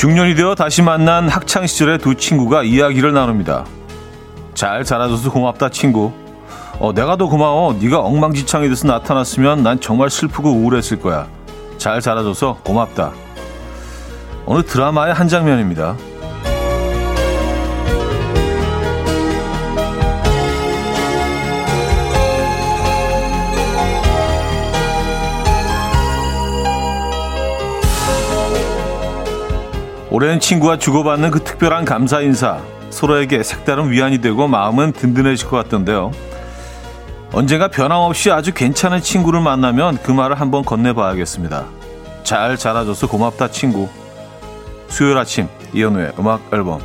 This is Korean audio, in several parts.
중년이 되어 다시 만난 학창 시절의 두 친구가 이야기를 나눕니다. 잘 자라줘서 고맙다 친구. 어, 내가 더 고마워. 네가 엉망진창이 돼서 나타났으면 난 정말 슬프고 우울했을 거야. 잘 자라줘서 고맙다. 어느 드라마의 한 장면입니다. 오랜 친구와 주고받는 그 특별한 감사 인사. 서로에게 색다른 위안이 되고 마음은 든든해질 것 같던데요. 언젠가 변함없이 아주 괜찮은 친구를 만나면 그 말을 한번 건네봐야겠습니다. 잘 자라줘서 고맙다 친구. 수요일 아침 이현우의 음악 앨범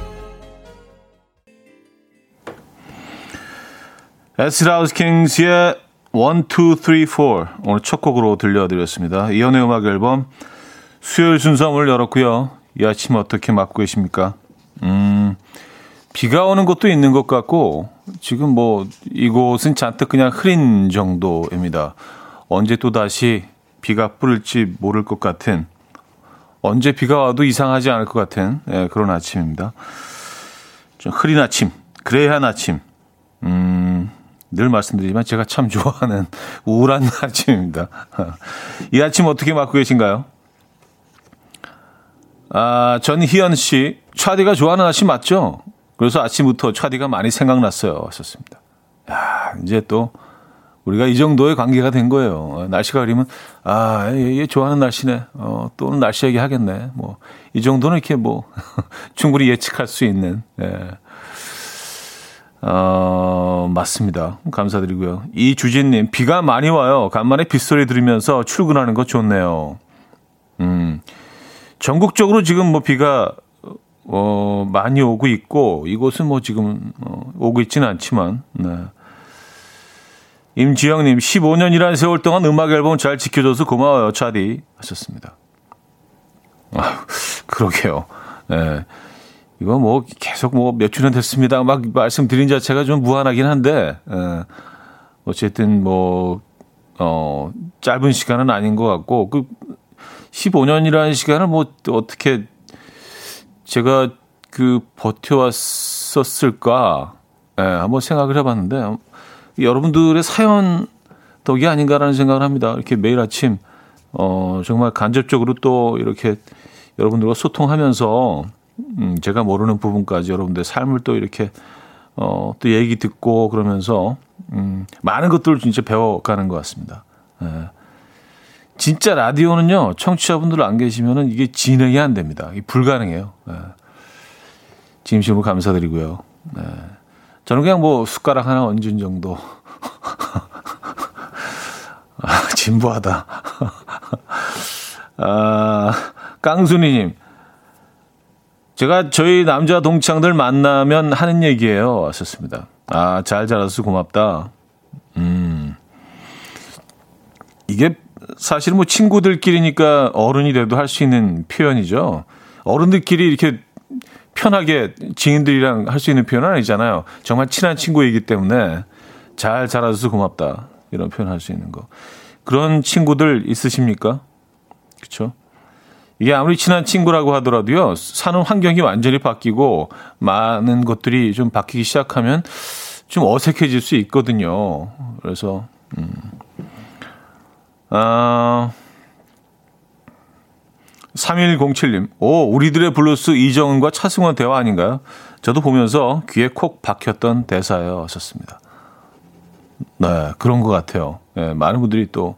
에스라우스 킹스의 1, 2, 3, 4 오늘 첫 곡으로 들려드렸습니다. 이현우의 음악 앨범 수요일 순서 문을 열었고요. 이 아침 어떻게 맞고 계십니까? 음, 비가 오는 곳도 있는 것 같고 지금 뭐 이곳은 잔뜩 그냥 흐린 정도입니다. 언제 또 다시 비가 뿌릴지 모를 것 같은 언제 비가 와도 이상하지 않을 것 같은 예, 그런 아침입니다. 좀 흐린 아침, 그레이한 아침. 음, 늘 말씀드리지만 제가 참 좋아하는 우울한 아침입니다. 이 아침 어떻게 맞고 계신가요? 아, 전희연 씨, 차디가 좋아하는 아침 맞죠? 그래서 아침부터 차디가 많이 생각났어요. 하셨습니다. 야, 이제 또 우리가 이 정도의 관계가 된 거예요. 날씨가 그리면 아, 얘, 얘 좋아하는 날씨네. 어, 또는 날씨 얘기 하겠네. 뭐 이 정도는 이렇게 뭐 충분히 예측할 수 있는 예. 어, 맞습니다. 감사드리고요. 이 주진 님, 비가 많이 와요. 간만에 빗소리 들으면서 출근하는 거 좋네요. 음, 전국적으로 지금 뭐 비가 어, 많이 오고 있고 이곳은 뭐 지금 어, 오고 있지는 않지만 네. 임지영님 15년이라는 세월 동안 음악 앨범 잘 지켜줘서 고마워요 차디 하셨습니다. 아, 그러게요. 네. 이거 뭐 계속 뭐 몇 주년 됐습니다. 막 말씀드린 자체가 좀 무한하긴 한데 예. 어쨌든 뭐 어, 짧은 시간은 아닌 것 같고 그 15년이라는 시간을 뭐 어떻게 제가 그 버텨왔었을까? 예, 한번 생각을 해봤는데 여러분들의 사연 덕이 아닌가라는 생각을 합니다. 이렇게 매일 아침 어 정말 간접적으로 또 이렇게 여러분들과 소통하면서 음 제가 모르는 부분까지 여러분들의 삶을 또 이렇게 어 또 얘기 듣고 그러면서 음 많은 것들을 진짜 배워가는 것 같습니다. 예. 진짜 라디오는요, 청취자분들 안 계시면은 이게 진행이 안 됩니다. 이게 불가능해요. 네. 진심으로 감사드리고요. 네. 저는 그냥 뭐 숟가락 하나 얹은 정도. 아, 진부하다. 아, 깡순이님. 제가 저희 남자 동창들 만나면 하는 얘기예요. 왔었습니다. 아, 잘 자라서 고맙다. 음. 이게 사실 뭐 친구들끼리니까 어른이 돼도 할 수 있는 표현이죠. 어른들끼리 이렇게 편하게 지인들이랑 할 수 있는 표현은 아니잖아요. 정말 친한 친구이기 때문에 잘 자라줘서 고맙다. 이런 표현 할 수 있는 거. 그런 친구들 있으십니까? 그렇죠? 이게 아무리 친한 친구라고 하더라도요. 사는 환경이 완전히 바뀌고 많은 것들이 좀 바뀌기 시작하면 좀 어색해질 수 있거든요. 그래서 음. 아, 3107님, 오, 우리들의 블루스 이정은과 차승원 대화 아닌가요? 저도 보면서 귀에 콕 박혔던 대사예요. 하셨습니다. 네, 그런 것 같아요. 네, 많은 분들이 또,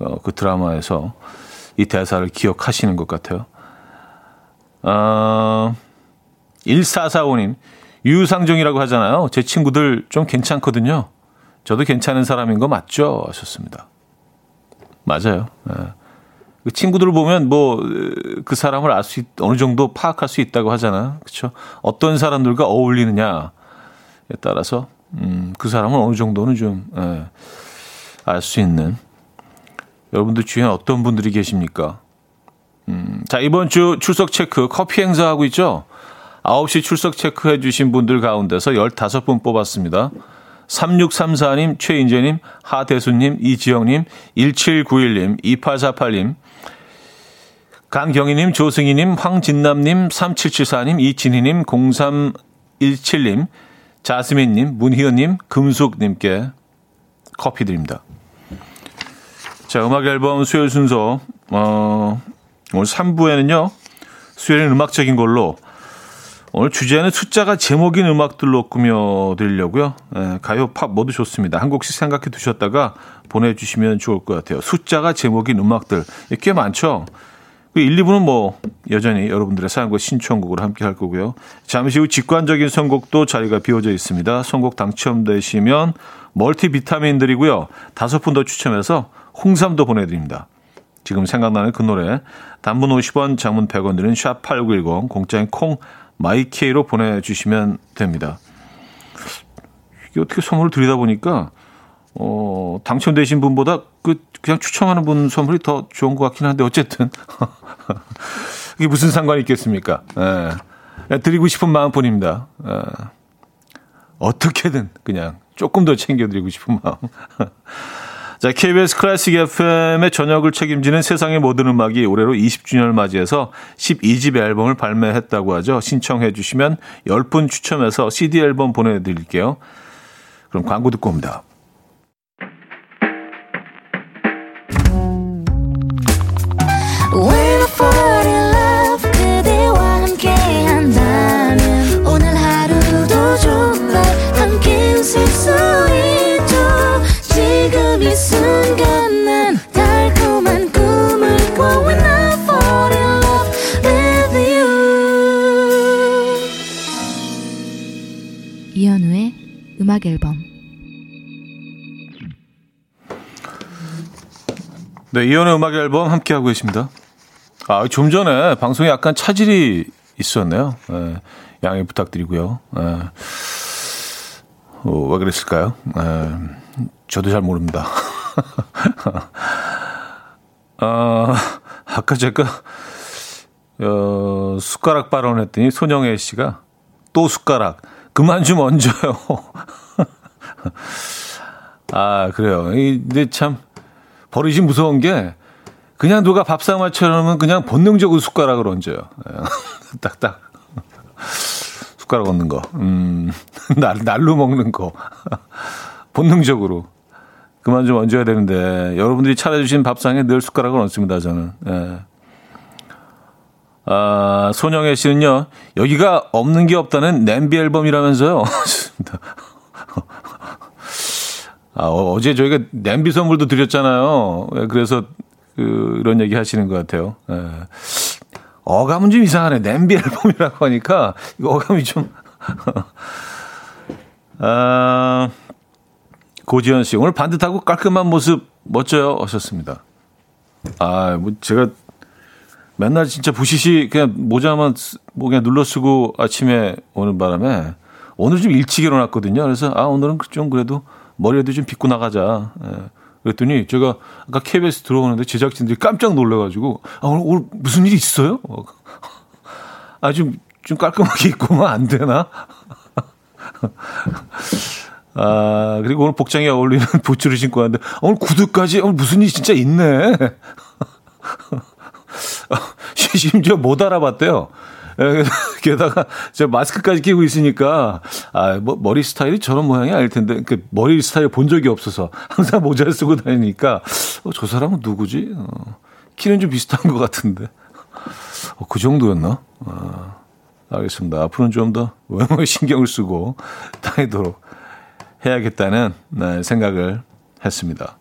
어, 그 드라마에서 이 대사를 기억하시는 것 같아요. 아, 1445님, 유상정이라고 하잖아요. 제 친구들 좀 괜찮거든요. 저도 괜찮은 사람인 거 맞죠? 하셨습니다. 맞아요. 예. 그 친구들 을 보면 뭐 그 사람을 알 수 어느 정도 파악할 수 있다고 하잖아요. 그렇죠? 어떤 사람들과 어울리느냐에 따라서 음, 그 사람은 어느 정도는 좀 알수 예, 있는 여러분들 주위에 어떤 분들이 계십니까? 음, 자, 이번 주 출석 체크 커피 행사하고 있죠? 9시 출석 체크해 주신 분들 가운데서 15분 뽑았습니다. 3634님, 최인재님, 하대수님, 이지영님, 1791님, 2848님. 강경희님, 조승희님, 황진남님, 3774님, 이진희님, 0317님, 자스민님, 문희연님, 금숙님께 커피 드립니다. 자, 음악 앨범 수요일 순서, 어, 오늘 3부에는요, 수요일은 음악적인 걸로, 오늘 주제는 숫자가 제목인 음악들로 꾸며드리려고요. 예, 가요, 팝 모두 좋습니다. 한 곡씩 생각해 두셨다가 보내주시면 좋을 것 같아요. 숫자가 제목인 음악들 꽤 많죠. 1, 그 2부는 뭐 여전히 여러분들의 사연과 신청곡을 함께 할 거고요. 잠시 후 직관적인 선곡도 자리가 비워져 있습니다. 선곡 당첨되시면 멀티 비타민 드리고요. 다섯 분 더 추첨해서 홍삼도 보내드립니다. 지금 생각나는 그 노래 단문 50원, 장문 100원 드는 샵8910 공짜인 콩 마이케이로 보내주시면 됩니다. 이게 어떻게 선물을 드리다 보니까 어, 당첨되신 분보다 그 그냥 추첨하는 분 선물이 더 좋은 것 같긴 한데 어쨌든 이게 무슨 상관이 있겠습니까? 예. 드리고 싶은 마음뿐입니다. 예. 어떻게든 그냥 조금 더 챙겨드리고 싶은 마음. 자, KBS 클래식 FM의 저녁을 책임지는 세상의 모든 음악이 올해로 20주년을 맞이해서 12집 앨범을 발매했다고 하죠. 신청해 주시면 10분 추첨해서 CD 앨범 보내드릴게요. 그럼 광고 듣고 옵니다. 음 네, 이연의 음악 앨범 함께 하고 계십니다. 아, 좀 전에 방송에 약간 차질이 있었네요. 네, 양해 부탁드리고요. 네. 어, 왜 그랬을까요? 네, 저도 잘 모릅니다. 아, 아까 제가 어, 숟가락 발언했더니 손영애 씨가 또 숟가락 그만 좀 얹어요. 아, 그래요. 근데 참, 버릇이 무서운 게, 그냥 누가 밥상 맞춰놓으면 그냥 본능적으로 숟가락을 얹어요. 딱딱. 숟가락 얹는 거. 음, 날, 날로 먹는 거. 본능적으로. 그만 좀 얹어야 되는데, 여러분들이 차려주신 밥상에 늘 숟가락을 얹습니다, 저는. 예. 아, 손영애 씨는요, 여기가 없는 게 없다는 냄비 앨범이라면서요. 아, 어, 제 저희가 냄비 선물도 드렸잖아요. 예, 그래서 그, 이런 얘기 하시는 것 같아요. 예. 어감은 좀 이상하네. 냄비 앨범이라고 하니까 이거 어감이 좀. 아, 고지현 씨, 오늘 반듯하고 깔끔한 모습 멋져요. 하셨습니다. 아, 뭐 제가 맨날 진짜 부시시 그냥 모자만 뭐 그냥 눌러 쓰고 아침에 오는 바람에 오늘 좀 일찍 일어났거든요. 그래서 아 오늘은 좀 그래도 머리에도 좀 빗고 나가자. 예. 그랬더니 제가 아까 KBS 들어오는데 제작진들이 깜짝 놀래가지고 아 오늘, 오늘 무슨 일이 있어요? 아좀좀 좀 깔끔하게 입고 오면 안 되나? 아 그리고 오늘 복장에 어울리는 부츠를 신고 왔는데 오늘 구두까지 오늘 무슨 일이 진짜 있네. 심지어 못 알아봤대요. 예, 게다가 저 마스크까지 끼고 있으니까 아, 뭐 머리 스타일이 저런 모양이 아닐 텐데 그 머리 스타일 본 적이 없어서 항상 모자를 쓰고 다니니까 어, 저 사람은 누구지? 어, 키는 좀 비슷한 것 같은데 어, 그 정도였나? 아, 알겠습니다. 앞으로는 좀 더 외모에 신경을 쓰고 다니도록 해야겠다는 네, 생각을 했습니다.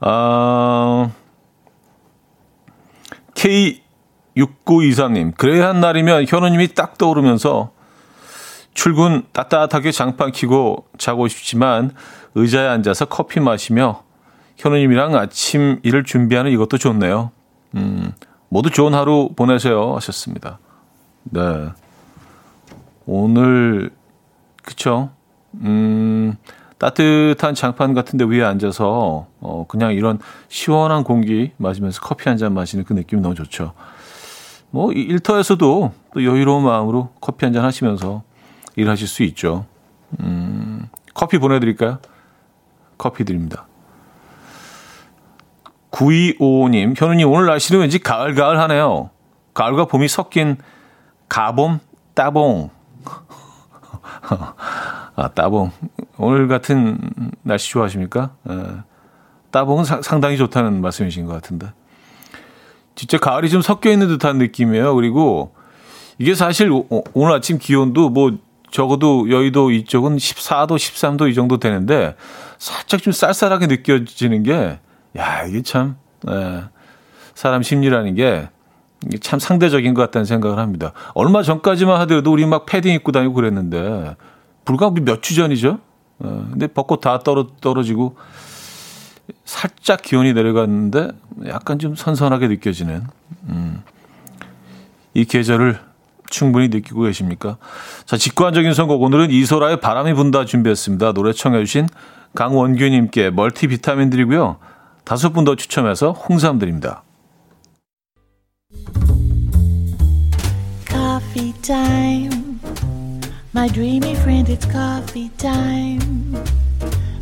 아. K6923님, 그래야 한 날이면 현우님이 딱 떠오르면서 출근 따뜻하게 장판 키고 자고 싶지만 의자에 앉아서 커피 마시며 현우님이랑 아침 일을 준비하는 이것도 좋네요. 음, 모두 좋은 하루 보내세요. 하셨습니다. 네. 오늘, 그쵸? 음, 따뜻한 장판 같은 데 위에 앉아서 어 그냥 이런 시원한 공기 마시면서 커피 한 잔 마시는 그 느낌이 너무 좋죠. 뭐 일터에서도 또 여유로운 마음으로 커피 한 잔 하시면서 일하실 수 있죠. 음, 커피 보내드릴까요? 커피 드립니다. 9255님, 현우님, 오늘 날씨는 왠지 가을가을 하네요. 가을과 봄이 섞인 가봄, 따봉. 아, 따봉. 오늘 같은 날씨 좋아하십니까? 에, 따봉은 사, 상당히 좋다는 말씀이신 것 같은데. 진짜 가을이 좀 섞여 있는 듯한 느낌이에요. 그리고 이게 사실 오, 오늘 아침 기온도 뭐 적어도 여의도 이쪽은 14도, 13도 이 정도 되는데 살짝 좀 쌀쌀하게 느껴지는 게, 야, 이게 참, 에, 사람 심리라는 게 참 상대적인 것 같다는 생각을 합니다. 얼마 전까지만 하더라도 우리 막 패딩 입고 다니고 그랬는데, 불과 몇 주 전이죠? 에, 근데 벚꽃 다 떨어, 떨어지고, 살짝 기온이 내려갔는데, 약간 좀 선선하게 느껴지는, 음, 이 계절을 충분히 느끼고 계십니까? 자, 직관적인 선곡. 오늘은 이소라의 바람이 분다 준비했습니다. 노래 청해 주신 강원규 님께 멀티 비타민 드리고요. 다섯 분 더 추첨해서 홍삼 드립니다. Coffee. My dreamy friend, it's coffee time.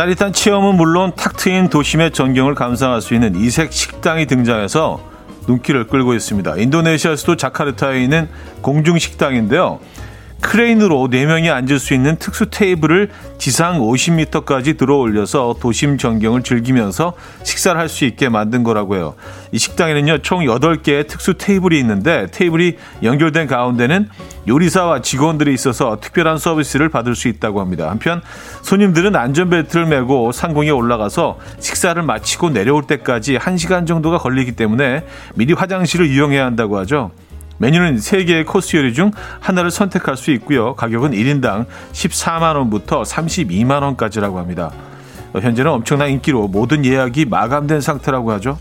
짜릿한 체험은 물론 탁 트인 도심의 전경을 감상할 수 있는 이색 식당이 등장해서 눈길을 끌고 있습니다. 인도네시아 수도 자카르타에 있는 공중 식당인데요. 크레인으로 4명이 앉을 수 있는 특수 테이블을 지상 50m까지 들어 올려서 도심 전경을 즐기면서 식사를 할 수 있게 만든 거라고 해요. 이 식당에는요, 총 8개의 특수 테이블이 있는데 테이블이 연결된 가운데는 요리사와 직원들이 있어서 특별한 서비스를 받을 수 있다고 합니다. 한편 손님들은 안전벨트를 메고 상공에 올라가서 식사를 마치고 내려올 때까지 1시간 정도가 걸리기 때문에 미리 화장실을 이용해야 한다고 하죠. 메뉴는 3개의 코스 요리 중 하나를 선택할 수 있고요. 가격은 1인당 14만 원부터 32만 원까지라고 합니다. 현재는 엄청난 인기로 모든 예약이 마감된 상태라고 하죠.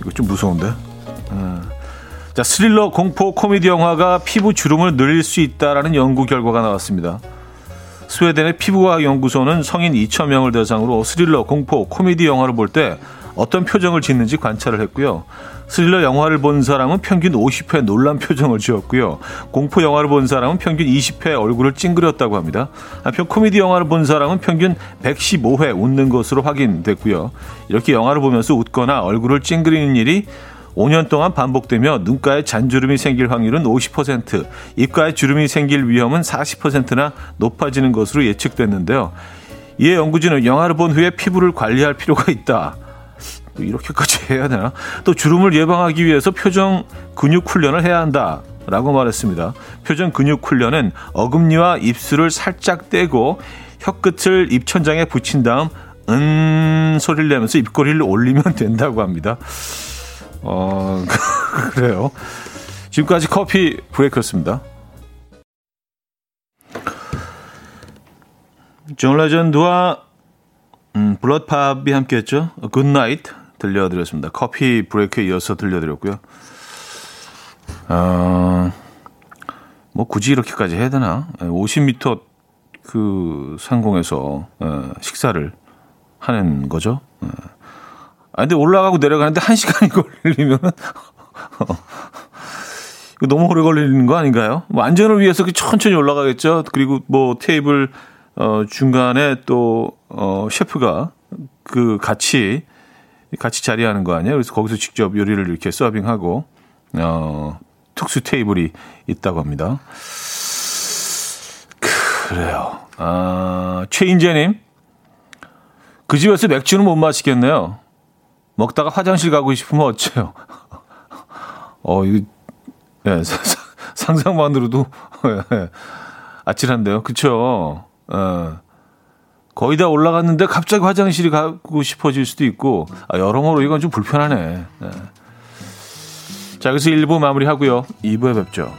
이거 좀 무서운데? 음. 자, 스릴러 공포 코미디 영화가 피부 주름을 늘릴 수 있다라는 연구 결과가 나왔습니다. 스웨덴의 피부과학 연구소는 성인 2,000명을 대상으로 스릴러, 공포, 코미디 영화를 볼 때 어떤 표정을 짓는지 관찰을 했고요. 스릴러 영화를 본 사람은 평균 50회 놀란 표정을 지었고요. 공포 영화를 본 사람은 평균 20회 얼굴을 찡그렸다고 합니다. 한편 코미디 영화를 본 사람은 평균 115회 웃는 것으로 확인됐고요. 이렇게 영화를 보면서 웃거나 얼굴을 찡그리는 일이 5년 동안 반복되며 눈가에 잔주름이 생길 확률은 50%, 입가에 주름이 생길 위험은 40%나 높아지는 것으로 예측됐는데요. 이에 연구진은 영화를 본 후에 피부를 관리할 필요가 있다. 이렇게까지 해야 되나? 또 주름을 예방하기 위해서 표정 근육 훈련을 해야 한다. 라고 말했습니다. 표정 근육 훈련은 어금니와 입술을 살짝 떼고 혀끝을 입천장에 붙인 다음 은 소리를 내면서 입꼬리를 올리면 된다고 합니다. 어, 그래요. 지금까지 커피 브레이크였습니다. 존 레전드와 음, 블러드팝이 함께했죠. Good Night 들려드렸습니다. 커피 브레이크에 이어서 들려드렸고요. 어, 뭐 굳이 이렇게까지 해야 되나? 50m 그 상공에서 어, 식사를 하는 거죠. 어. 아, 근데 올라가고 내려가는데 한 시간이 걸리면 너무 오래 걸리는 거 아닌가요? 뭐 안전을 위해서 천천히 올라가겠죠. 그리고 뭐 테이블 어 중간에 또 어 셰프가 그 같이 같이 자리하는 거 아니에요? 그래서 거기서 직접 요리를 이렇게 서빙하고 어 특수 테이블이 있다고 합니다. 그래요. 아, 최인재님. 그 집에서 맥주는 못 마시겠네요. 먹다가 화장실 가고 싶으면 어째요? 어, 이거, 예, 상상만으로도, 예, 아찔한데요. 그쵸? 예. 거의 다 올라갔는데 갑자기 화장실이 가고 싶어질 수도 있고, 아, 여러모로 이건 좀 불편하네. 예. 자, 그래서 1부 마무리 하고요. 2부에 뵙죠.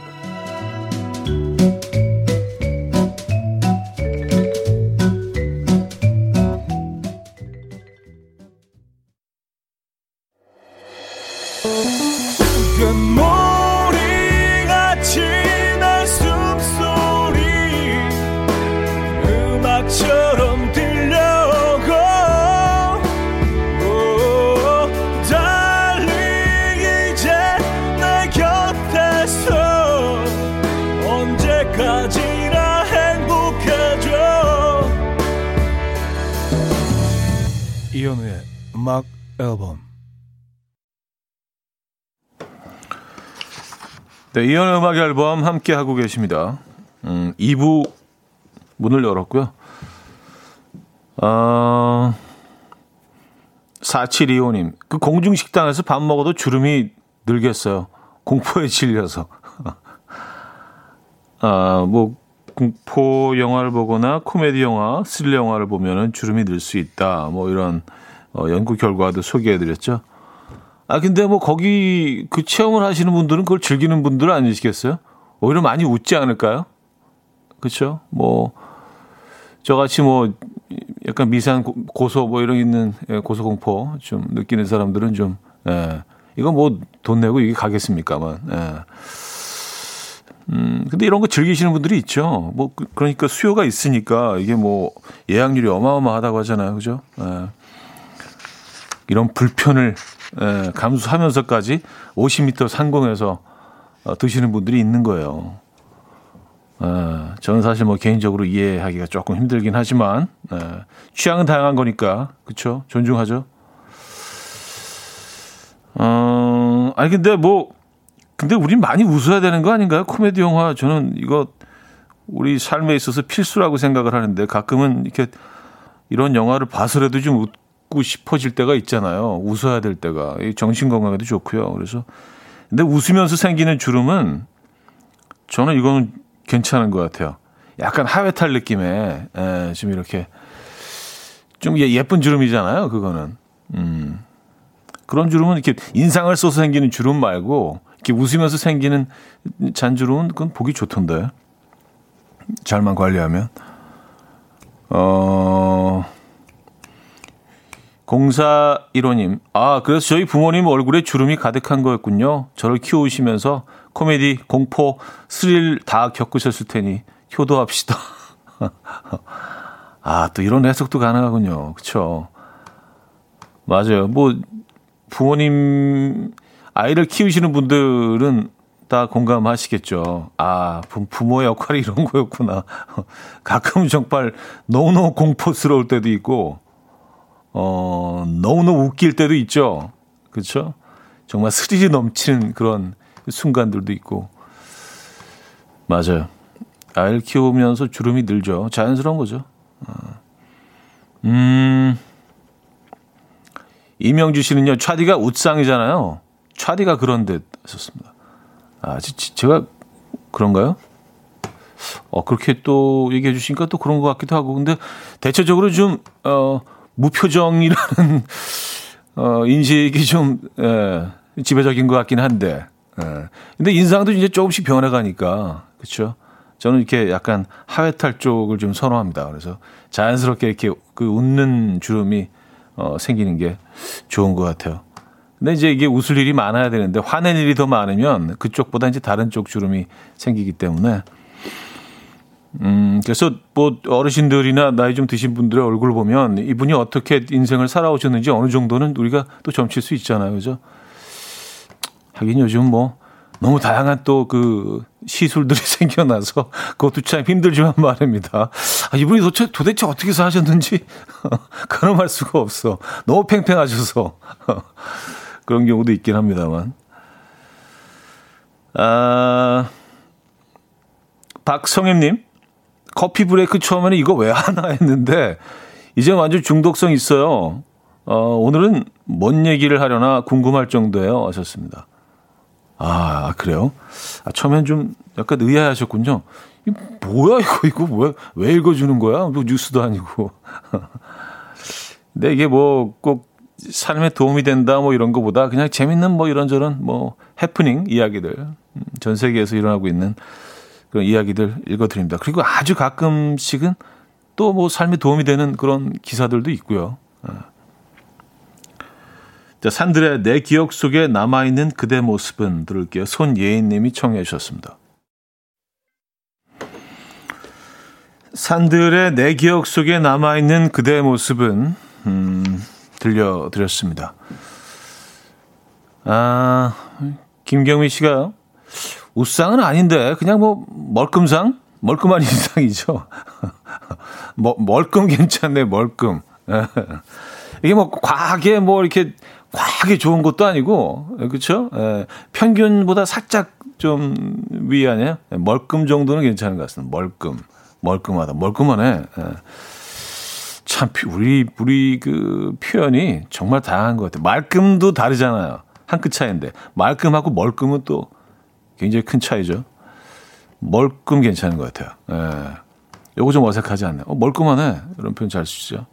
네, 이현우의 음악 앨범 함께 하고 계십니다. 음, 2부 문을 열었고요. 어, 4725님, 그 공중식당에서 밥 먹어도 주름이 늘겠어요. 공포에 질려서. 아, 뭐, 공포 영화를 보거나 코미디 영화, 스릴 영화를 보면은 주름이 늘 수 있다. 뭐 이런 어, 연구 결과도 소개해드렸죠. 아 근데 뭐 거기 그 체험을 하시는 분들은 그걸 즐기는 분들 아니시겠어요? 오히려 많이 웃지 않을까요? 그렇죠? 뭐 저같이 뭐 약간 미세한 고소 뭐 이런 있는 예, 고소 공포 좀 느끼는 사람들은 좀 예. 이거 뭐 돈 내고 이게 가겠습니까만. 예. 음, 근데 이런 거 즐기시는 분들이 있죠. 뭐, 그, 그러니까 수요가 있으니까 이게 뭐 예약률이 어마어마하다고 하잖아요. 그죠? 예. 이런 불편을 예, 감수하면서까지 50m 상공에서 어, 드시는 분들이 있는 거예요. 예, 저는 사실 뭐 개인적으로 이해하기가 조금 힘들긴 하지만 예, 취향은 다양한 거니까 그렇죠 존중하죠. 어, 아니 근데 뭐 근데 우린 많이 웃어야 되는 거 아닌가요? 코미디 영화 저는 이거 우리 삶에 있어서 필수라고 생각을 하는데 가끔은 이렇게 이런 영화를 봐서라도 좀 웃고 싶어질 때가 있잖아요. 웃어야 될 때가 정신 건강에도 좋고요. 그래서 근데 웃으면서 생기는 주름은 저는 이거는 괜찮은 것 같아요. 약간 하회탈 느낌의 에, 좀 이렇게 좀 예쁜 주름이잖아요. 그거는 음. 그런 주름은 이렇게 인상을 써서 생기는 주름 말고 이렇게 웃으면서 생기는 잔주름은 그건 보기 좋던데. 잘만 관리하면. 어, 0415님. 아, 그래서 저희 부모님 얼굴에 주름이 가득한 거였군요. 저를 키우시면서 코미디, 공포, 스릴 다 겪으셨을 테니 효도합시다. 아, 또 이런 해석도 가능하군요. 그쵸. 맞아요. 뭐, 부모님 아이를 키우시는 분들은 다 공감하시겠죠. 아, 부모의 역할이 이런 거였구나. 가끔 정말 너무너무 공포스러울 때도 있고, 어, 너무너무 웃길 때도 있죠. 그렇죠? 정말 스릴이 넘치는 그런 순간들도 있고. 맞아요. 아이를 키우면서 주름이 늘죠. 자연스러운 거죠. 어. 음, 이명주 씨는요, 차디가 웃상이잖아요. 차디가 그런 듯 했었습니다. 아, 제가 그런가요? 어, 그렇게 또 얘기해 주시니까 또 그런 것 같기도 하고. 근데 대체적으로 좀, 어, 무표정이라는, 어, 인식이 좀, 예, 지배적인 것 같긴 한데. 예. 근데 인상도 이제 조금씩 변해가니까. 그쵸? 저는 이렇게 약간 하회탈 쪽을 좀 선호합니다. 그래서 자연스럽게 이렇게 그 웃는 주름이, 어, 생기는 게 좋은 것 같아요. 근데 이제 이게 웃을 일이 많아야 되는데 화낼 일이 더 많으면 그쪽보다 이제 다른 쪽 주름이 생기기 때문에 음 그래서 뭐 어르신들이나 나이 좀 드신 분들의 얼굴을 보면 이분이 어떻게 인생을 살아오셨는지 어느 정도는 우리가 또 점칠 수 있잖아요, 그죠? 하긴 요즘 뭐 너무 다양한 또 그 시술들이 생겨나서 그것도 참 힘들지만 말입니다. 아, 이분이 도대체, 도대체 어떻게 사셨는지 말 수가 없어. 너무 팽팽하셔서. 그런 경우도 있긴 합니다만. 아, 박성임님, 커피 브레이크 처음에는 이거 왜 하나 했는데, 이제 완전 중독성 있어요. 어, 오늘은 뭔 얘기를 하려나 궁금할 정도예요. 하셨습니다. 아, 그래요? 아, 처음엔 좀 약간 의아하셨군요. 이 뭐야, 이거, 이거 뭐야? 왜 읽어주는 거야? 뭐 뉴스도 아니고. 근데 이게 뭐 꼭 삶에 도움이 된다 뭐 이런 거보다 그냥 재밌는 뭐 이런저런 뭐 해프닝 이야기들 음, 전 세계에서 일어나고 있는 그런 이야기들 읽어드립니다. 그리고 아주 가끔씩은 또 뭐 삶에 도움이 되는 그런 기사들도 있고요. 어. 자, 산들의 내 기억 속에 남아있는 그대 모습은 들을게요. 손예인님이 청해 주셨습니다. 산들의 내 기억 속에 남아있는 그대 모습은 음, 들려드렸습니다. 아, 김경미 씨가 우상은 아닌데 그냥 뭐 멀끔상 멀끔한 인상이죠. 뭐, 멀끔 괜찮네 멀끔. 이게 뭐 과하게 뭐 이렇게 과하게 좋은 것도 아니고 그렇죠? 예, 평균보다 살짝 좀 위 아니에요? 예, 멀끔 정도는 괜찮은 것 같습니다. 멀끔, 멀끔하다, 멀끔하네. 예. 참 우리 우리 그 표현이 정말 다양한 것 같아요. 말끔도 다르잖아요. 한 끗 차이인데 말끔하고 멀끔은 또 굉장히 큰 차이죠. 멀끔 괜찮은 것 같아요. 예. 요거 좀 어색하지 않나요? 어, 멀끔하네. 이런 표현 잘 쓰시죠.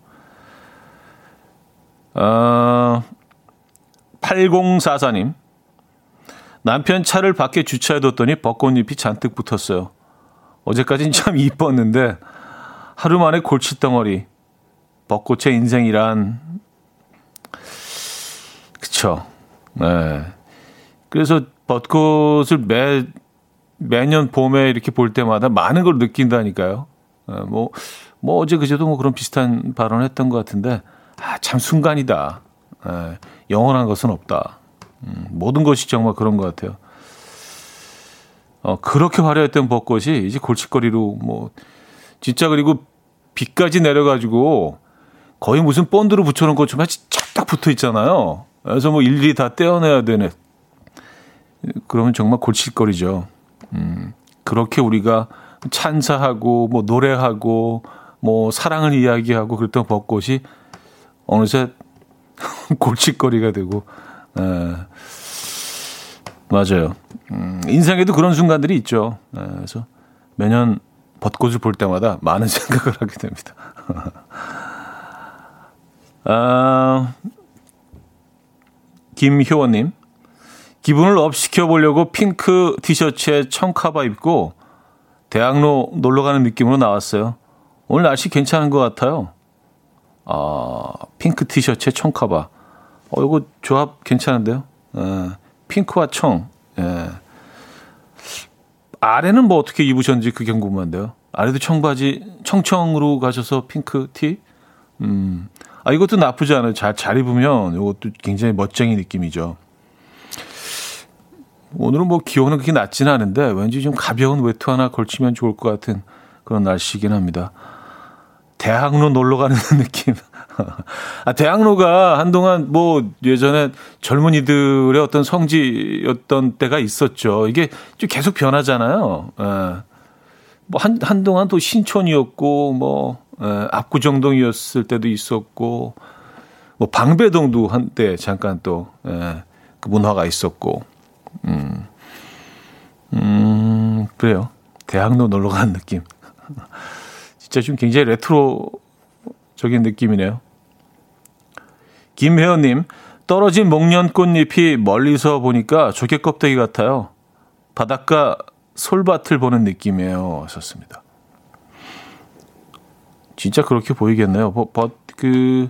어, 8044님. 남편 차를 밖에 주차해뒀더니 벚꽃잎이 잔뜩 붙었어요. 어제까진 참 이뻤는데 하루 만에 골칫덩어리. 벚꽃의 인생이란 그쵸. 네. 그래서 벚꽃을 매 매년 봄에 이렇게 볼 때마다 많은 걸 느낀다니까요. 네, 뭐, 뭐 어제 그제도 뭐 그런 비슷한 발언을 했던 것 같은데, 아, 참 순간이다. 네, 영원한 것은 없다. 음, 모든 것이 정말 그런 것 같아요. 어, 그렇게 화려했던 벚꽃이 이제 골칫거리로 뭐, 진짜 그리고 비까지 내려가지고 거의 무슨 본드로 붙여놓은 것처럼 쫙딱 붙어 있잖아요. 그래서 뭐 일일이 다 떼어내야 되네. 그러면 정말 골칫거리죠. 음, 그렇게 우리가 찬사하고 뭐 노래하고 뭐 사랑을 이야기하고 그랬던 벚꽃이 어느새 골칫거리가 되고 에, 맞아요. 음, 인생에도 그런 순간들이 있죠. 에, 그래서 매년 벚꽃을 볼 때마다 많은 생각을 하게 됩니다. 아, 김효원님. 기분을 up 시켜 보려고 핑크 티셔츠에 청카바 입고 대학로 놀러 가는 느낌으로 나왔어요. 오늘 날씨 괜찮은 것 같아요. 아, 핑크 티셔츠에 청카바. 어, 이거 조합 괜찮은데요? 에, 핑크와 청. 예. 아래는 뭐 어떻게 입으셨는지 그게 궁금한데요. 아래도 청바지, 청청으로 가셔서 핑크 티? 음. 아, 이것도 나쁘지 않아요. 잘, 잘 입으면 이것도 굉장히 멋쟁이 느낌이죠. 오늘은 뭐 기온은 그렇게 낮지는 않은데 왠지 좀 가벼운 외투 하나 걸치면 좋을 것 같은 그런 날씨긴 합니다. 대학로 놀러 가는 느낌. 아, 대학로가 한동안 뭐 예전에 젊은이들의 어떤 성지였던 때가 있었죠. 이게 좀 계속 변하잖아요. 예. 뭐 한, 한동안 또 신촌이었고, 뭐, 예, 압구정동이었을 때도 있었고, 뭐 방배동도 한때 잠깐 또, 예, 그 문화가 있었고, 음, 음, 그래요. 대학로 놀러 가는 느낌. 진짜 좀 굉장히 레트로적인 느낌이네요. 김혜원님, 떨어진 목련 꽃잎이 멀리서 보니까 조개 껍데기 같아요. 바닷가 솔밭을 보는 느낌이에요. 하셨습니다. 진짜 그렇게 보이겠네요. 버, 버, 그,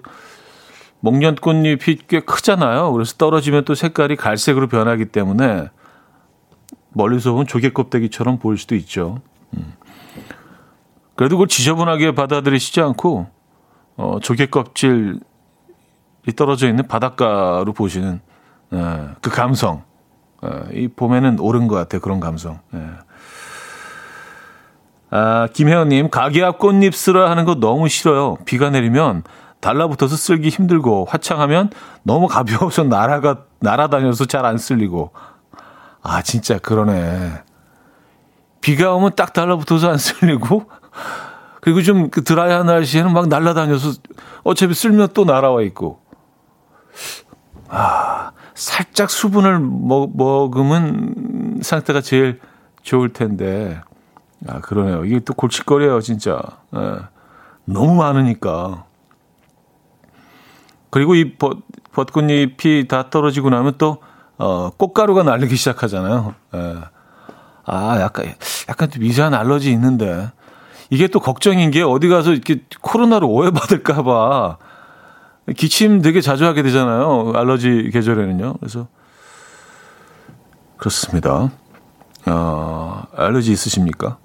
목련 꽃잎이 꽤 크잖아요. 그래서 떨어지면 또 색깔이 갈색으로 변하기 때문에 멀리서 보면 조개 껍데기처럼 보일 수도 있죠. 음. 그래도 그걸 지저분하게 받아들이시지 않고 어, 조개 껍질이 떨어져 있는 바닷가로 보시는 예, 그 감성. 예, 이 봄에는 옳은 것 같아요. 그런 감성. 예. 아, 김혜원님, 가게 앞 꽃잎 쓰라 하는 거 너무 싫어요. 비가 내리면 달라붙어서 쓸기 힘들고 화창하면 너무 가벼워서 날아가 날아다녀서 잘 안 쓸리고. 아 진짜 그러네. 비가 오면 딱 달라붙어서 안 쓸리고? 그리고 좀 그 드라이한 날씨에는 막 날아다녀서 어차피 쓸면 또 날아와 있고. 아 살짝 수분을 먹, 먹으면 상태가 제일 좋을 텐데. 아 그러네요. 이게 또 골칫거려요 진짜. 예. 너무 많으니까 그리고 이 벚, 벚꽃잎이 다 떨어지고 나면 또, 어, 꽃가루가 날리기 시작하잖아요. 예. 아, 약간, 약간 좀 미세한 알러지 있는데. 이게 또 걱정인 게 어디 가서 이렇게 코로나로 오해받을까봐 기침 되게 자주 하게 되잖아요. 알러지 계절에는요. 그래서, 그렇습니다. 어, 알러지 있으십니까?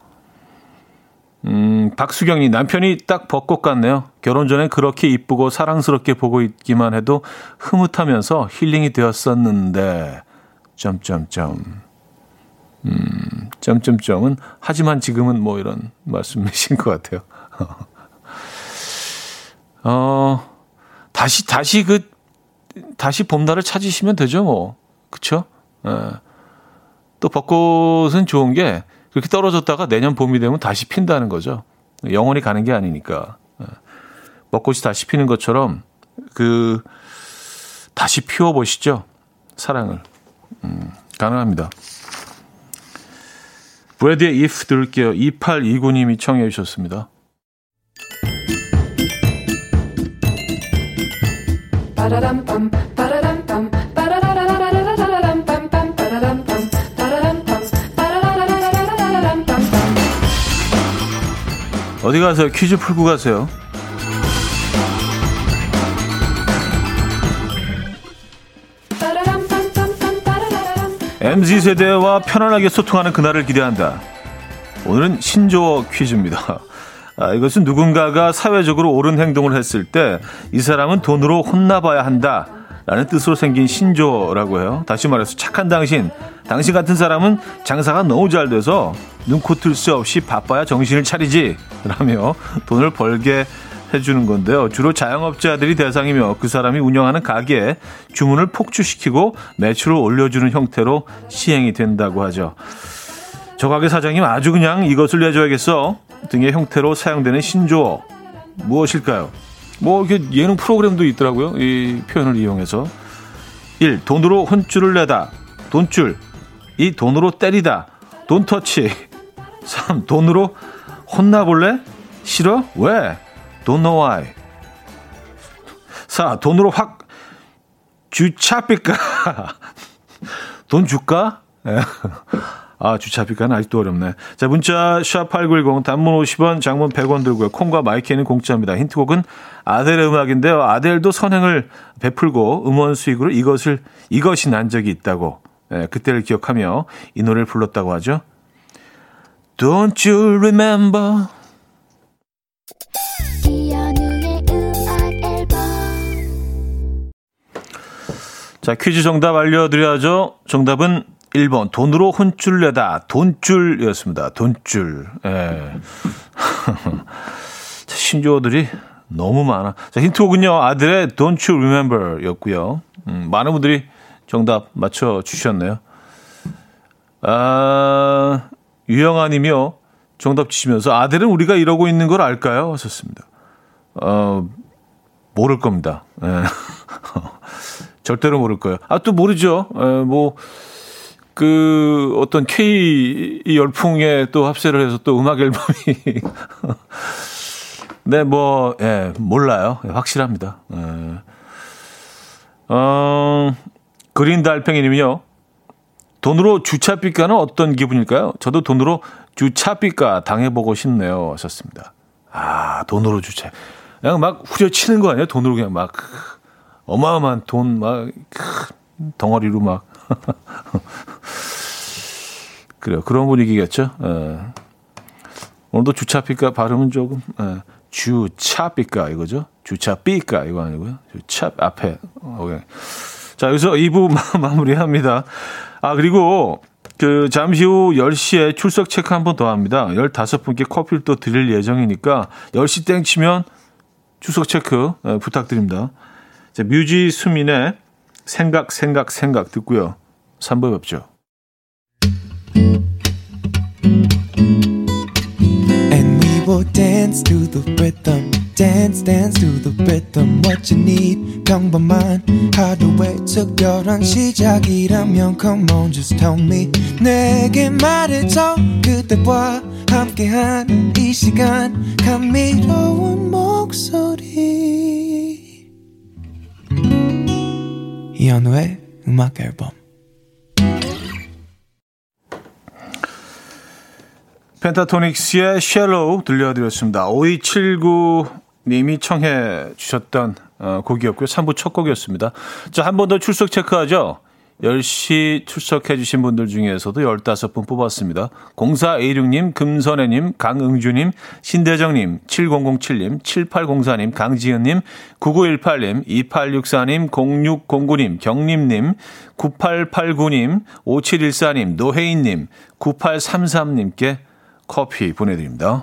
음, 박수경이 남편이 딱 벚꽃 같네요. 결혼 전에 그렇게 이쁘고 사랑스럽게 보고 있기만 해도 흐뭇하면서 힐링이 되었었는데, 점점점. 음, 점점점은 하지만 지금은 뭐 이런 말씀이신 것 같아요. 어, 다시 다시 그 다시 봄날을 찾으시면 되죠, 뭐. 그쵸? 예. 또 벚꽃은 좋은 게 그렇게 떨어졌다가 내년 봄이 되면 다시 핀다는 거죠. 영원히 가는 게 아니니까. 예. 벚꽃이 다시 피는 것처럼 그 다시 피워 보시죠. 사랑을. 음, 가능합니다. 브래드의 if 들을게요. 2829님이 청해 주셨습니다. 어디 가세요? 퀴즈 풀고 가세요. MZ 세대와 편안하게 소통하는 그날을 기대한다. 오늘은 신조어 퀴즈입니다. 아, 이것은 누군가가 사회적으로 옳은 행동을 했을 때 이 사람은 돈으로 혼나봐야 한다. 라는 뜻으로 생긴 신조라고 해요. 다시 말해서 착한 당신, 당신 같은 사람은 장사가 너무 잘 돼서 눈코 뜰새 없이 바빠야 정신을 차리지. 라며 돈을 벌게 해주는 건데요. 주로 자영업자들이 대상이며 그 사람이 운영하는 가게에 주문을 폭주시키고 매출을 올려주는 형태로 시행이 된다고 하죠. 저 가게 사장님 아주 그냥 이것을 내줘야겠어 등의 형태로 사용되는 신조어 무엇일까요? 뭐 이렇게 예능 프로그램도 있더라고요. 이 표현을 이용해서 1. 돈으로 혼줄을 내다. 돈줄. 2. 돈으로 때리다. 돈터치. 3. 돈으로 혼나볼래? 싫어? 왜? Don't know why. 4. 돈으로 확 주차삐까. 돈 줄까? 예. 아, 주차비가는 아직도 어렵네. 자, 문자 샵8910 단문 50원, 장문 100원 들고요. 콩과 마이크는 공짜입니다. 힌트곡은 아델의 음악인데요. 아델도 선행을 베풀고 음원 수익으로 이것을 이것이 난 적이 있다고. 예, 그때를 기억하며 이 노래를 불렀다고 하죠. Don't you remember? 자, 퀴즈 정답 알려드려야죠. 정답은 1번 돈으로 혼줄 내다 돈줄이었습니다. 돈줄. 예. 신조어들이 너무 많아. 자, 힌트곡은요. 아들의 Don't You Remember였고요. 음, 많은 분들이 정답 맞춰 주셨네요. 아, 유영아님이요. 정답 주시면서 아들은 우리가 이러고 있는 걸 알까요? 하셨습니다. 어, 모를 겁니다. 예. 절대로 모를 거예요. 아, 또 모르죠. 에, 예, 뭐, 그 어떤 K 열풍에 또 합세를 해서 또 음악 앨범이 네, 뭐, 예, 몰라요. 예, 확실합니다. 예. 어, 그린 달팽이님이요. 돈으로 주차비가는 어떤 기분일까요? 저도 돈으로 주차비가 당해보고 싶네요. 하셨습니다. 아, 돈으로 주차. 그냥 막 후려치는 거 아니에요? 돈으로 그냥 막 어마어마한 돈 막 덩어리로 막 그래요. 그런 분위기겠죠. 예. 오늘도 주차삐까 발음은 조금 예. 주차삐까 이거죠. 주차삐까 이거 아니고요. 주차 앞에. 오케이. 자 여기서 2부 마무리합니다. 아 그리고 그 잠시 후 10시에 출석 체크 한 번 더 합니다. 15분께 커피를 또 드릴 예정이니까 10시 땡 치면 출석 체크 예, 부탁드립니다. 자, 뮤지 수민의 생각 생각 생각 듣고요. 3부 뵙죠. Dance to the rhythm. dance dance to the rhythm what you need 평범한 하루의 특별한 시작이라면 come on just tell me 내게 말해줘 그대와 함께한 이 시간 감미로운 목소리 이현우의 음악 앨범 펜타토닉스의 Shallow 들려드렸습니다. 5279님이 청해 주셨던 어, 곡이었고요. 3부 첫 곡이었습니다. 자, 한 번 더 출석 체크하죠. 10시 출석해 주신 분들 중에서도 15분 뽑았습니다. 0416님, 금선혜님, 강응주님, 신대정님, 7007님, 7804님, 강지현님, 9918님, 2864님, 0609님, 경림님, 9889님, 5714님, 노혜인님, 9833님께 커피 보내드립니다.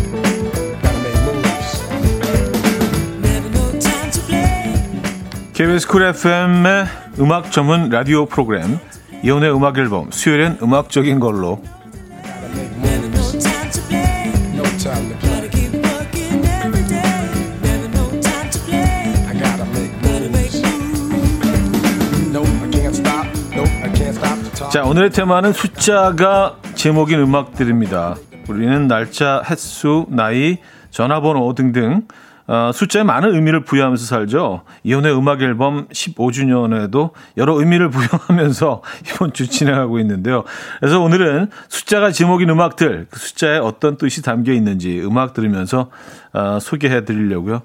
KBS 쿨 FM의 음악 전문 라디오 프로그램 이혼의 음악 앨범 수요일엔 음악적인 걸로. 자 오늘의 테마는 숫자가 제목인 음악들입니다. 우리는 날짜, 횟수, 나이, 전화번호 등등 어, 숫자에 많은 의미를 부여하면서 살죠. 이혼의 음악 앨범 15주년에도 여러 의미를 부여하면서 이번 주 진행하고 있는데요. 그래서 오늘은 숫자가 제목인 음악들, 그 숫자에 어떤 뜻이 담겨 있는지 음악 들으면서 어, 소개해 드리려고요.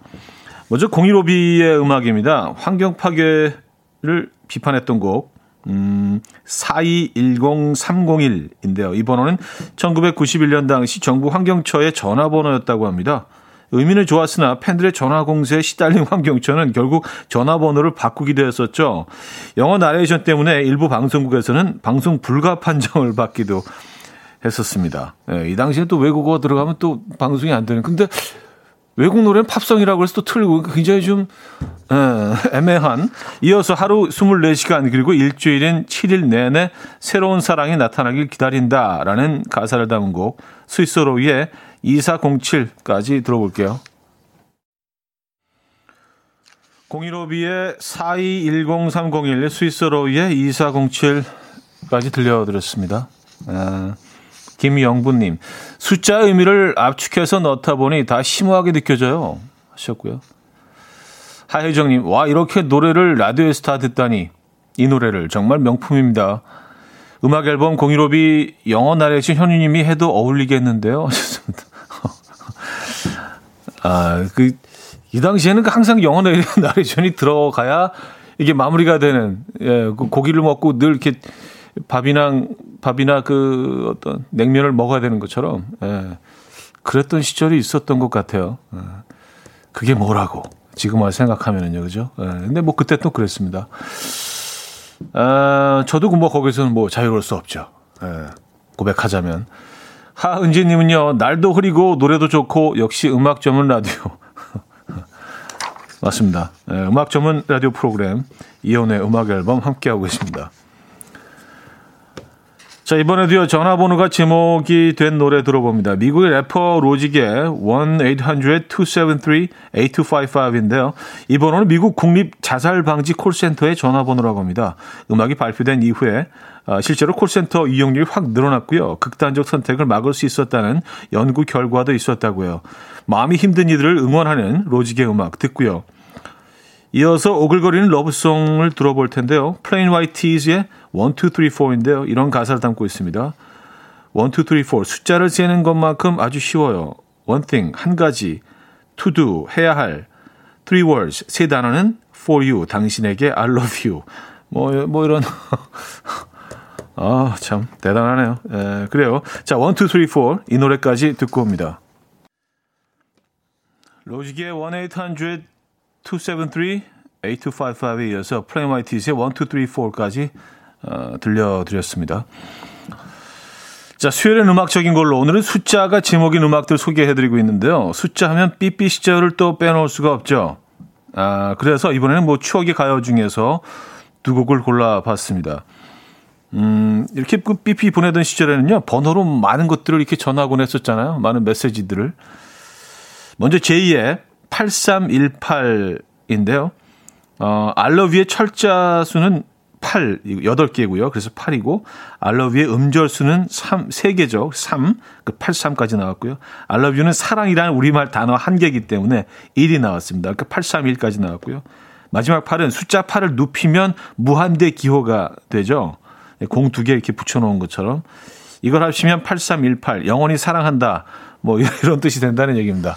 먼저 015B의 음악입니다. 환경 파괴를 비판했던 곡 음, 4210-301인데요. 이 번호는 1991년 당시 정부 환경처의 전화번호였다고 합니다. 의미는 좋았으나 팬들의 전화 공세에 시달린 환경처는 결국 전화번호를 바꾸기도 했었죠. 영어 나레이션 때문에 일부 방송국에서는 방송 불가 판정을 받기도 했었습니다. 예, 이 당시에 또 외국어 들어가면 또 방송이 안 되는. 근데 외국 노래는 팝송이라고 해서 또 틀고 굉장히 좀 에, 애매한 이어서 하루 24시간 그리고 일주일인 7일 내내 새로운 사랑이 나타나길 기다린다라는 가사를 담은 곡 스위스로의 2407까지 들어볼게요. 015B의 4210-301 스위스로의 2407까지 들려드렸습니다. 아, 김영부님, 숫자 의미를 압축해서 넣다 보니 다 심오하게 느껴져요. 하셨고요. 하혜정님, 와, 이렇게 노래를 라디오에서 다 듣다니. 이 노래를 정말 명품입니다. 음악 앨범 015B 영어 나레이션 현우님이 해도 어울리겠는데요. 아, 그, 이 당시에는 그 항상 영어 나레이션이 들어가야 이게 마무리가 되는, 예, 그 고기를 먹고 늘 이렇게 밥이나 밥이나 그 어떤 냉면을 먹어야 되는 것처럼 예, 그랬던 시절이 있었던 것 같아요. 예, 그게 뭐라고 지금 와 생각하면은요, 그죠? 예, 근데 뭐 그때 또 그랬습니다. 아, 저도 뭐 거기서는 뭐 자유로울 수 없죠. 예, 고백하자면 하은지님은요 날도 흐리고 노래도 좋고 역시 음악 전문 라디오 맞습니다. 예, 음악 전문 라디오 프로그램 이혼의 음악 앨범 함께 하고 계십니다. 자, 이번에도요, 전화번호가 제목이 된 노래 들어봅니다. 미국의 래퍼 로직의 1-800-273-8255인데요. 이 번호는 미국 국립 자살 방지 콜센터의 전화번호라고 합니다. 음악이 발표된 이후에 어, 실제로 콜센터 이용률이 확 늘어났고요. 극단적 선택을 막을 수 있었다는 연구 결과도 있었다고요. 마음이 힘든 이들을 응원하는 로직의 음악 듣고요. 이어서 오글거리는 love song을 들어볼 텐데요. White T's의 1, 2, 3, 4인데요. 이런 가사를 담고 있습니다. 1, 2, 3, 4 숫자를 세는 것만큼 아주 쉬워요. One thing, 한 가지. To do, 해야 할. Three words, 세 단어는 for you, 당신에게 I love you. 뭐, 뭐 이런. 아, 참, 대단하네요. 에, 그래요. 자, 1, 2, 3, 4. 이 노래까지 듣고 옵니다. 로직의 1-800-273-8255에 이어서 Plain White T's의 1, 2, 3, 4까지 어, 들려드렸습니다. 자, 수요일엔 음악적인 걸로 오늘은 숫자가 제목인 음악들 소개해드리고 있는데요. 숫자 하면 삐삐 시절을 또 빼놓을 수가 없죠. 아, 그래서 이번에는 뭐 추억의 가요 중에서 두 곡을 골라봤습니다. 음, 이렇게 그 삐삐 보내던 시절에는요, 번호로 많은 것들을 이렇게 전화곤 했었잖아요. 많은 메시지들을. 먼저 제2의 8318인데요. 어, 알러뷰의 철자 수는 8, 8개고요. 그래서 8이고, 알러뷰의 음절수는 3, 3개죠. 3, 그 83까지 나왔고요. 알러뷰는 사랑이라는 우리말 단어 한 개이기 때문에 1이 나왔습니다. 그러니까 831까지 나왔고요. 마지막 8은 숫자 8을 눕히면 무한대 기호가 되죠. 공 두 개 이렇게 붙여놓은 것처럼. 이걸 합치면 8318, 영원히 사랑한다. 뭐 이런 뜻이 된다는 얘기입니다.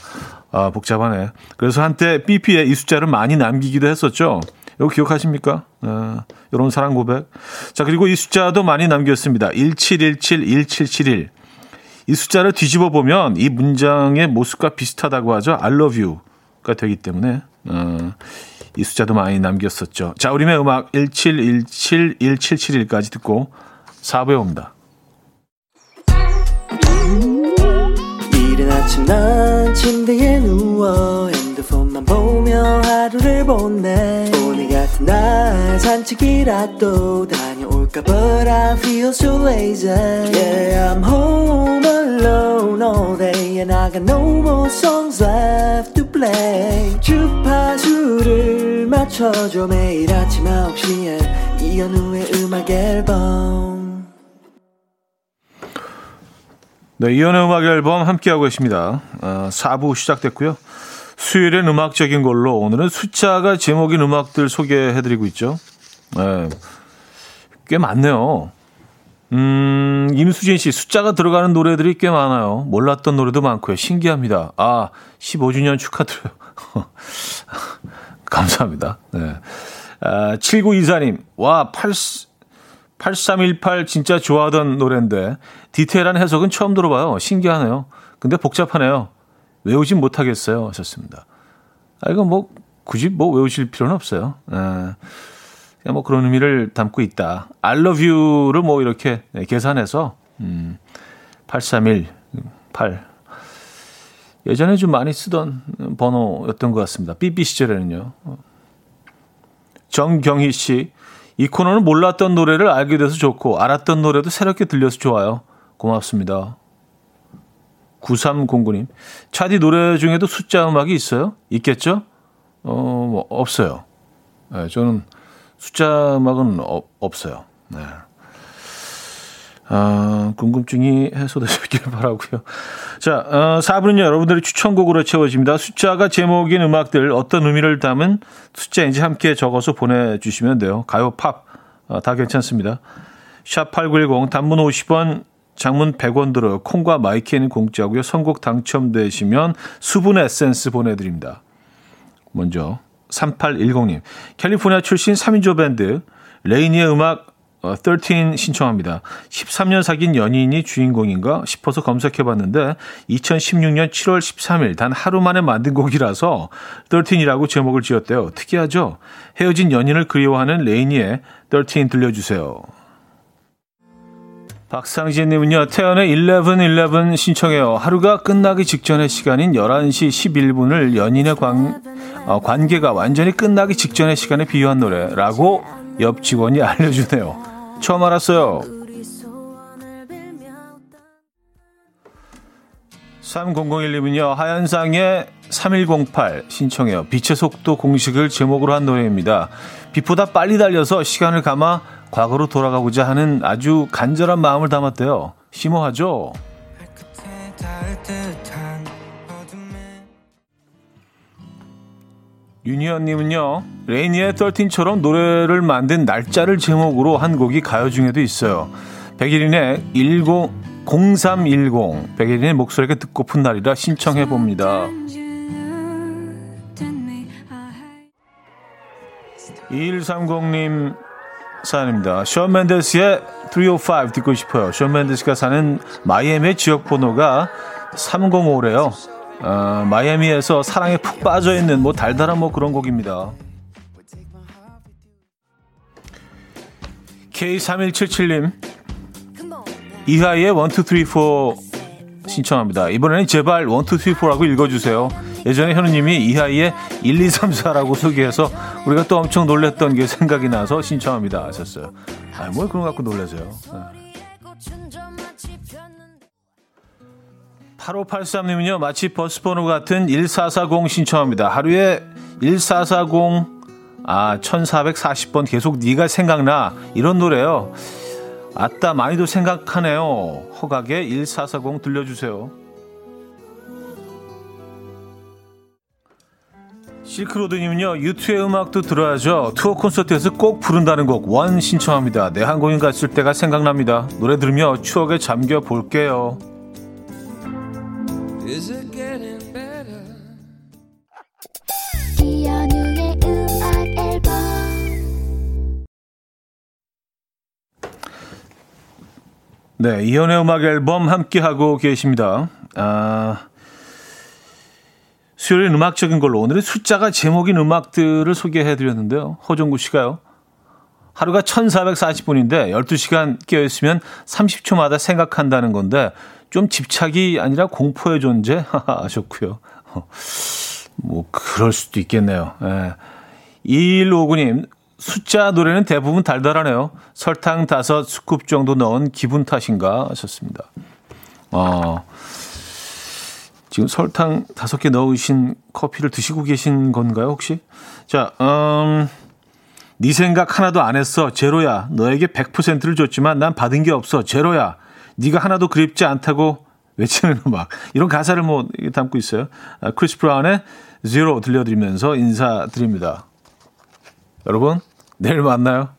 아, 복잡하네. 그래서 한때 BP에 이 숫자를 많이 남기기도 했었죠. 이거 기억하십니까? 아, 이런 사랑 고백. 자, 그리고 이 숫자도 많이 남겼습니다. 1717, 1771. 이 숫자를 뒤집어 보면 이 문장의 모습과 비슷하다고 하죠. I love you가 되기 때문에. 어, 이 숫자도 많이 남겼었죠. 자, 우리의 음악 1717, 1771까지 듣고 4부에 옵니다. 침대에 누워 핸드폰만 보며 하루를 보내 날 산책이라도 다녀올까 But I feel so lazy Yeah I'm home alone all day And I got no more songs left to play 주파수를 맞춰줘 매일 아침 9시에 이현우의 음악 앨범 네, 이연의 음악 앨범 함께하고 계십니다. 어, 4부 시작됐고요. 수요일엔 음악적인 걸로 오늘은 숫자가 제목인 음악들 소개해드리고 있죠. 네, 꽤 많네요. 음, 임수진 씨, 숫자가 들어가는 노래들이 꽤 많아요. 몰랐던 노래도 많고요. 신기합니다. 아, 15주년 축하드려요. 감사합니다. 네. 아, 7924님, 와, 8, 8318 진짜 좋아하던 노래인데 디테일한 해석은 처음 들어봐요. 신기하네요. 근데 복잡하네요. 외우진 못하겠어요. 하셨습니다. 아, 이거 뭐 굳이 뭐 외우실 필요는 없어요. 에, 그냥 뭐 그런 의미를 담고 있다. I love you를 뭐 이렇게 계산해서 음, 831, 8. 예전에 좀 많이 쓰던 번호였던 것 같습니다. 삐삐 시절에는요. 정경희 씨, 이 코너는 몰랐던 노래를 알게 돼서 좋고 알았던 노래도 새롭게 들려서 좋아요. 고맙습니다. 9309님. 차디 노래 중에도 숫자 음악이 있어요? 있겠죠? 어, 뭐, 없어요. 네, 저는 숫자 음악은 어, 없어요. 네. 아, 궁금증이 해소되시길 바라고요. 자, 어, 4분은요, 여러분들의 추천곡으로 채워집니다. 숫자가 제목인 음악들 어떤 의미를 담은 숫자인지 함께 적어서 보내주시면 돼요. 가요, 팝, 어, 다 괜찮습니다. 샵8910, 단문 50원, 장문 100원 들어요. 콩과 my K는 공짜고요. 선곡 당첨되시면 수분 에센스 보내드립니다. 먼저 3810님, 캘리포니아 출신 3인조 밴드 레이니의 음악 어, 13 신청합니다. 13년 사귄 연인이 주인공인가 싶어서 검색해봤는데 2016년 7월 13일 단 하루 만에 만든 곡이라서 13이라고 제목을 지었대요. 특이하죠? 헤어진 연인을 그리워하는 레이니의 13 들려주세요. 박상진님은요, 태연의 1111 신청해요. 하루가 끝나기 직전의 시간인 11시 11분을 연인의 관, 어, 관계가 완전히 끝나기 직전의 시간에 비유한 노래라고 옆 직원이 알려주네요. 처음 알았어요. 3001님은요, 하현상의 3108 신청해요. 빛의 속도 공식을 제목으로 한 노래입니다. 빛보다 빨리 달려서 시간을 감아 과거로 돌아가고자 하는 아주 간절한 마음을 담았대요. 심오하죠? 유니언님은요, 레이니의 13처럼 노래를 만든 날짜를 제목으로 한 곡이 가요 중에도 있어요. 백일인의 10, 0310, 백일인의 목소리가 듣고픈 날이라 신청해 봅니다. 2130님 사연입니다. 션 맨데스의 305 듣고 싶어요. 션 맨데스가 사는 마이애미의 지역 번호가 305래요. 어, 마이애미에서 사랑에 푹 빠져 있는 뭐 달달한 뭐 그런 곡입니다. K3177님 이하이의 1, 2, 3, 4 신청합니다. 이번에는 제발 1, 2, 3, 4라고 읽어주세요. 예전에 현우님이 이하이의 1, 2, 3, 4라고 소개해서 우리가 또 엄청 놀랬던 게 생각이 나서 신청합니다. 하셨어요. 아, 뭘 그런 거 갖고 놀라세요. 네. 8583님은요, 마치 버스 번호 같은 1440 신청합니다. 하루에 1440, 아, 1440번 계속 네가 생각나. 이런 노래요. 아따, 많이도 생각하네요. 허각의 1440 들려주세요. 실크로드님은요, 유튜의 음악도 들어야죠. 투어 콘서트에서 꼭 부른다는 곡, 원 신청합니다. 내 한국인 갔을 때가 생각납니다. 노래 들으며 추억에 잠겨 볼게요. Is it getting better? 이연우의 음악 앨범 네, 이연의 음악 앨범 함께하고 계십니다. 아, 수요일 음악적인 걸로 오늘은 숫자가 제목인 음악들을 소개해 드렸는데요. 허정구 씨가요. 하루가 1440분인데 12시간 깨어 있으면 30초마다 생각한다는 건데 좀 집착이 아니라 공포의 존재 하셨고요. 뭐 그럴 수도 있겠네요. 예. 2159님 숫자 노래는 대부분 달달하네요. 설탕 다섯 스쿱 정도 넣은 기분 탓인가 하셨습니다. 어, 지금 설탕 다섯 개 넣으신 커피를 드시고 계신 건가요, 혹시? 자, 음, 네 생각 하나도 안 했어. 제로야. 너에게 100%를 줬지만 난 받은 게 없어. 제로야. 네가 하나도 그립지 않다고 외치는 음악. 이런 가사를 뭐 담고 있어요. 아, 크리스 브라운의 제로 들려드리면서 인사드립니다. 여러분, 내일 만나요.